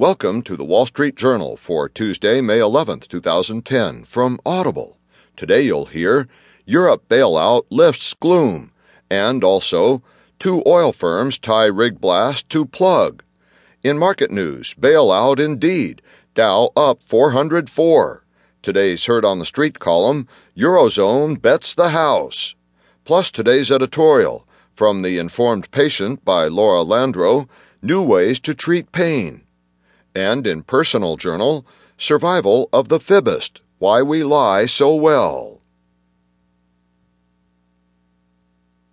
Welcome to the Wall Street Journal for Tuesday, May 11th, 2010, from Audible. Today you'll hear Europe bailout lifts gloom, and also two oil firms tie rig blast to plug. In market news, bailout indeed, Dow up 404. Today's Heard on the Street column, Eurozone bets the house. Plus today's editorial, from The Informed Patient by Laura Landro, New Ways to Treat Pain and in Personal Journal, Survival of the Fibbest Why We Lie So Well.